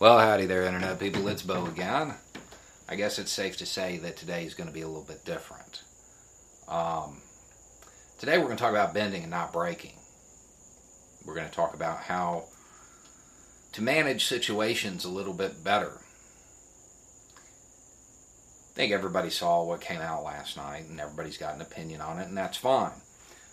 Well, howdy there, Internet people. It's Beau again. I guess it's safe to say that today is going to be a little bit different. Um, today we're going to talk about bending and not breaking. We're going to talk about how to manage situations a little bit better. I think everybody saw what came out last night, and everybody's got an opinion on it, and that's fine.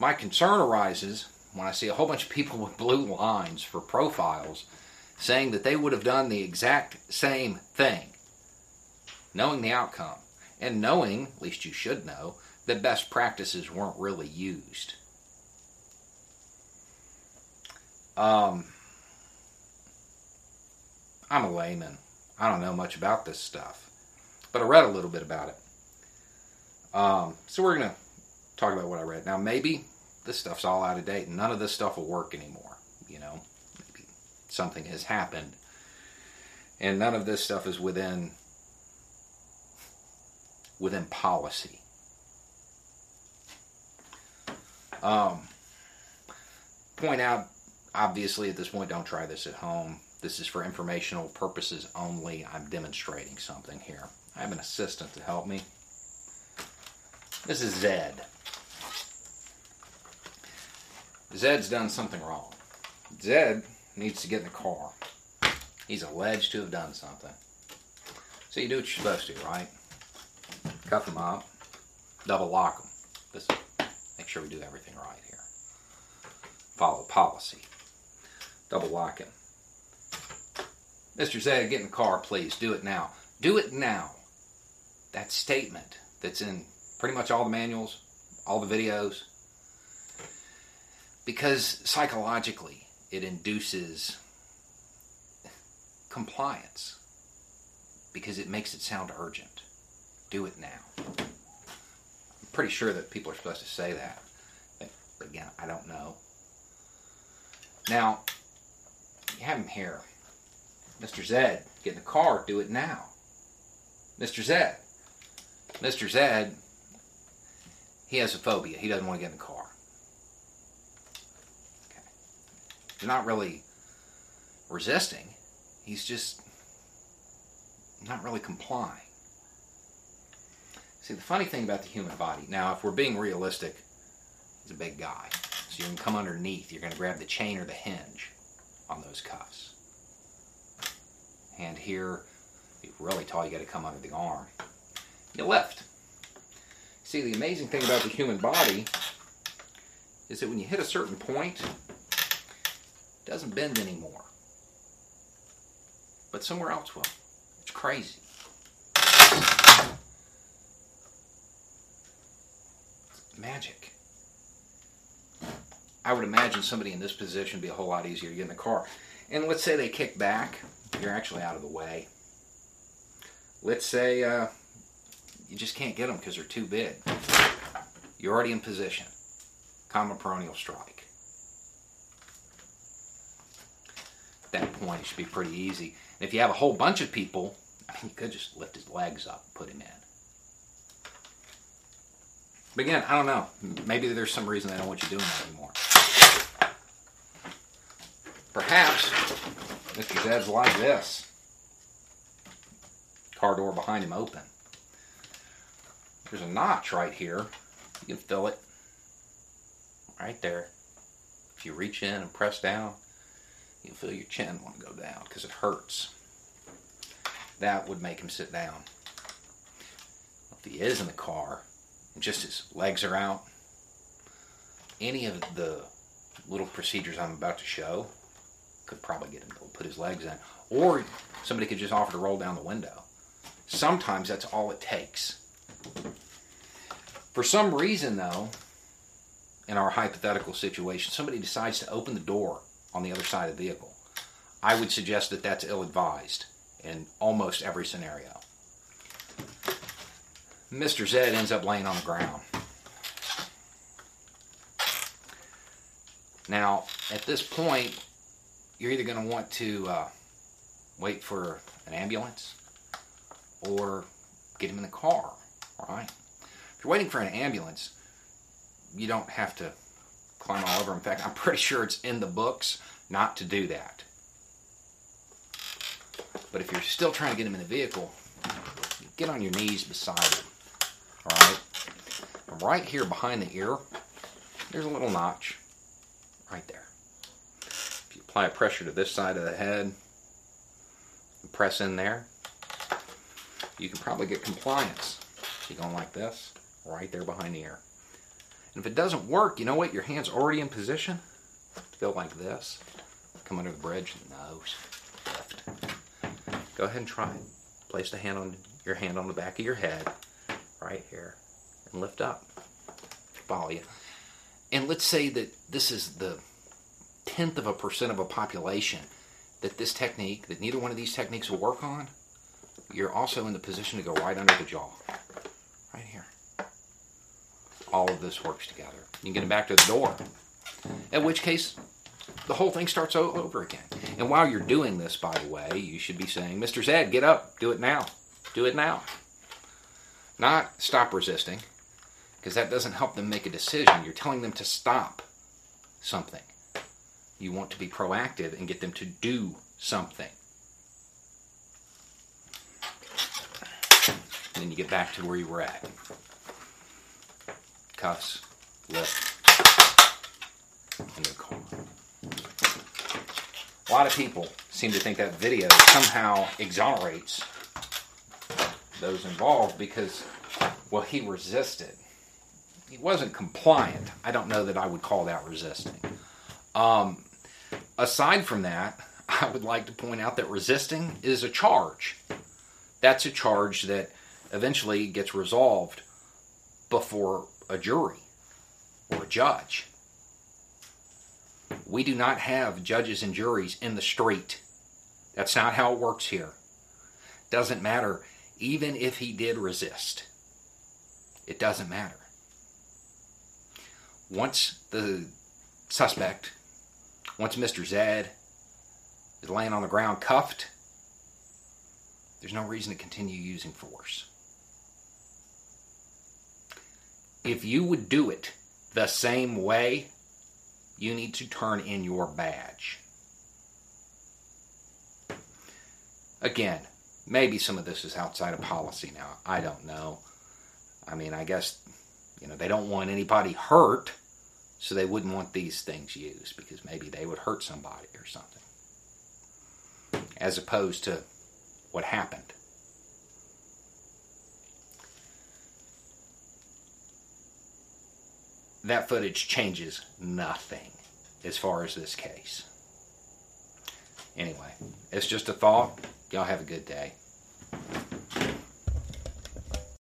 My concern arises when I see a whole bunch of people with blue lines for profiles saying that they would have done the exact same thing, knowing the outcome, and knowing, at least you should know, that best practices weren't really used. Um, I'm a layman. I don't know much about this stuff, but I read a little bit about it. Um, so we're going to talk about what I read. Now, maybe this stuff's all out of date and none of this stuff will work anymore. Something has happened and none of this stuff is within within policy. Um, point out, obviously, at this point, don't try this at home. This is for informational purposes only. I'm demonstrating something here. I have an assistant to help me. This is Zed. Zed's done something wrong. Zed needs to get in the car. He's alleged to have done something. So you do what you're supposed to, right? Cuff him up, double lock him. This, make sure we do everything right here. Follow policy. Double lock him. Mr. Zed, get in the car, please. Do it now. Do it now. That statement that's in pretty much all the manuals, all the videos, because psychologically it induces compliance because it makes it sound urgent. Do it now. I'm pretty sure that people are supposed to say that. But again, I don't know. Now, you have him here. Mr. Zed, get in the car, do it now. Mr. Zed. Mr. Zed, he has a phobia. He doesn't want to get in the car. He's not really resisting. He's just not really complying. See, the funny thing about the human body, now, if we're being realistic, he's a big guy. So you can come underneath. You're going to grab the chain or the hinge on those cuffs. And here, you're really tall, you got to come under the arm. You lift. See, the amazing thing about the human body is that when you hit a certain point, it doesn't bend anymore. But somewhere else will. It's crazy. magic. I would imagine somebody in this position be a whole lot easier to get in the car. And let's say they kick back, you're actually out of the way. Let's say uh, you just can't get them because they're too big. You're already in position. Common peroneal strike. At that point, it should be pretty easy. And if you have a whole bunch of people, you could just lift his legs up, put him in. But again, I don't know. Maybe there's some reason they don't want you doing that anymore. Perhaps Mr. Zed's like this. Car door behind him open. There's a notch right here. You can fill it right there. If you reach in and press down, you feel your chin want to go down because it hurts. That would make him sit down. If he is in the car, and just his legs are out, any of the little procedures I'm about to show could probably get him to put his legs in. Or somebody could just offer to roll down the window. Sometimes that's all it takes. For some reason, though, in our hypothetical situation, somebody decides to open the door on the other side of the vehicle. I would suggest that that's ill advised in almost every scenario. Mr. Zed ends up laying on the ground. Now, at this point, you're either going to want to uh, wait for an ambulance or get him in the car, right? If you're waiting for an ambulance, you don't have to climb all over. In fact, I'm pretty sure it's in the books not to do that. But if you're still trying to get him in the vehicle, get on your knees beside him. All right? right here behind the ear, there's a little notch right there. If you apply pressure to this side of the head, and press in there, you can probably get compliance. you're going like this, right there behind the ear. And if it doesn't work, you know what? Your hand's already in position to go like this. Come under the bridge, nose, lift. Go ahead and try it. Place the hand on your hand on the back of your head, right here, and lift up. Follow you. And let's say that this is the tenth of a percent of a population that this technique, that neither one of these techniques will work on. You're also in the position to go right under the jaw. All of this works together. You can get it back to the door. In which case, the whole thing starts all over again. And while you're doing this, by the way, you should be saying, Mr. Zed, get up, do it now. Do it now. Not stop resisting, because that doesn't help them make a decision. You're telling them to stop something. You want to be proactive and get them to do something. And then you get back to where you were at. Cuffs, lift, and the car. A lot of people seem to think that video somehow exonerates those involved because, well, he resisted. He wasn't compliant. I don't know that I would call that resisting. Um, aside from that, I would like to point out that resisting is a charge. That's a charge that eventually gets resolved before a jury or a judge. We do not have judges and juries in the street. That's not how it works here. Doesn't matter, even if he did resist. It doesn't matter. Once the suspect, once Mr. Zed is laying on the ground cuffed, there's no reason to continue using force. If you would do it the same way, you need to turn in your badge. Again, maybe some of this is outside of policy now. I don't know. I mean, I guess, you know, they don't want anybody hurt, so they wouldn't want these things used because maybe they would hurt somebody or something. As opposed to what happened. That footage changes nothing as far as this case. Anyway, it's just a thought. Y'all have a good day.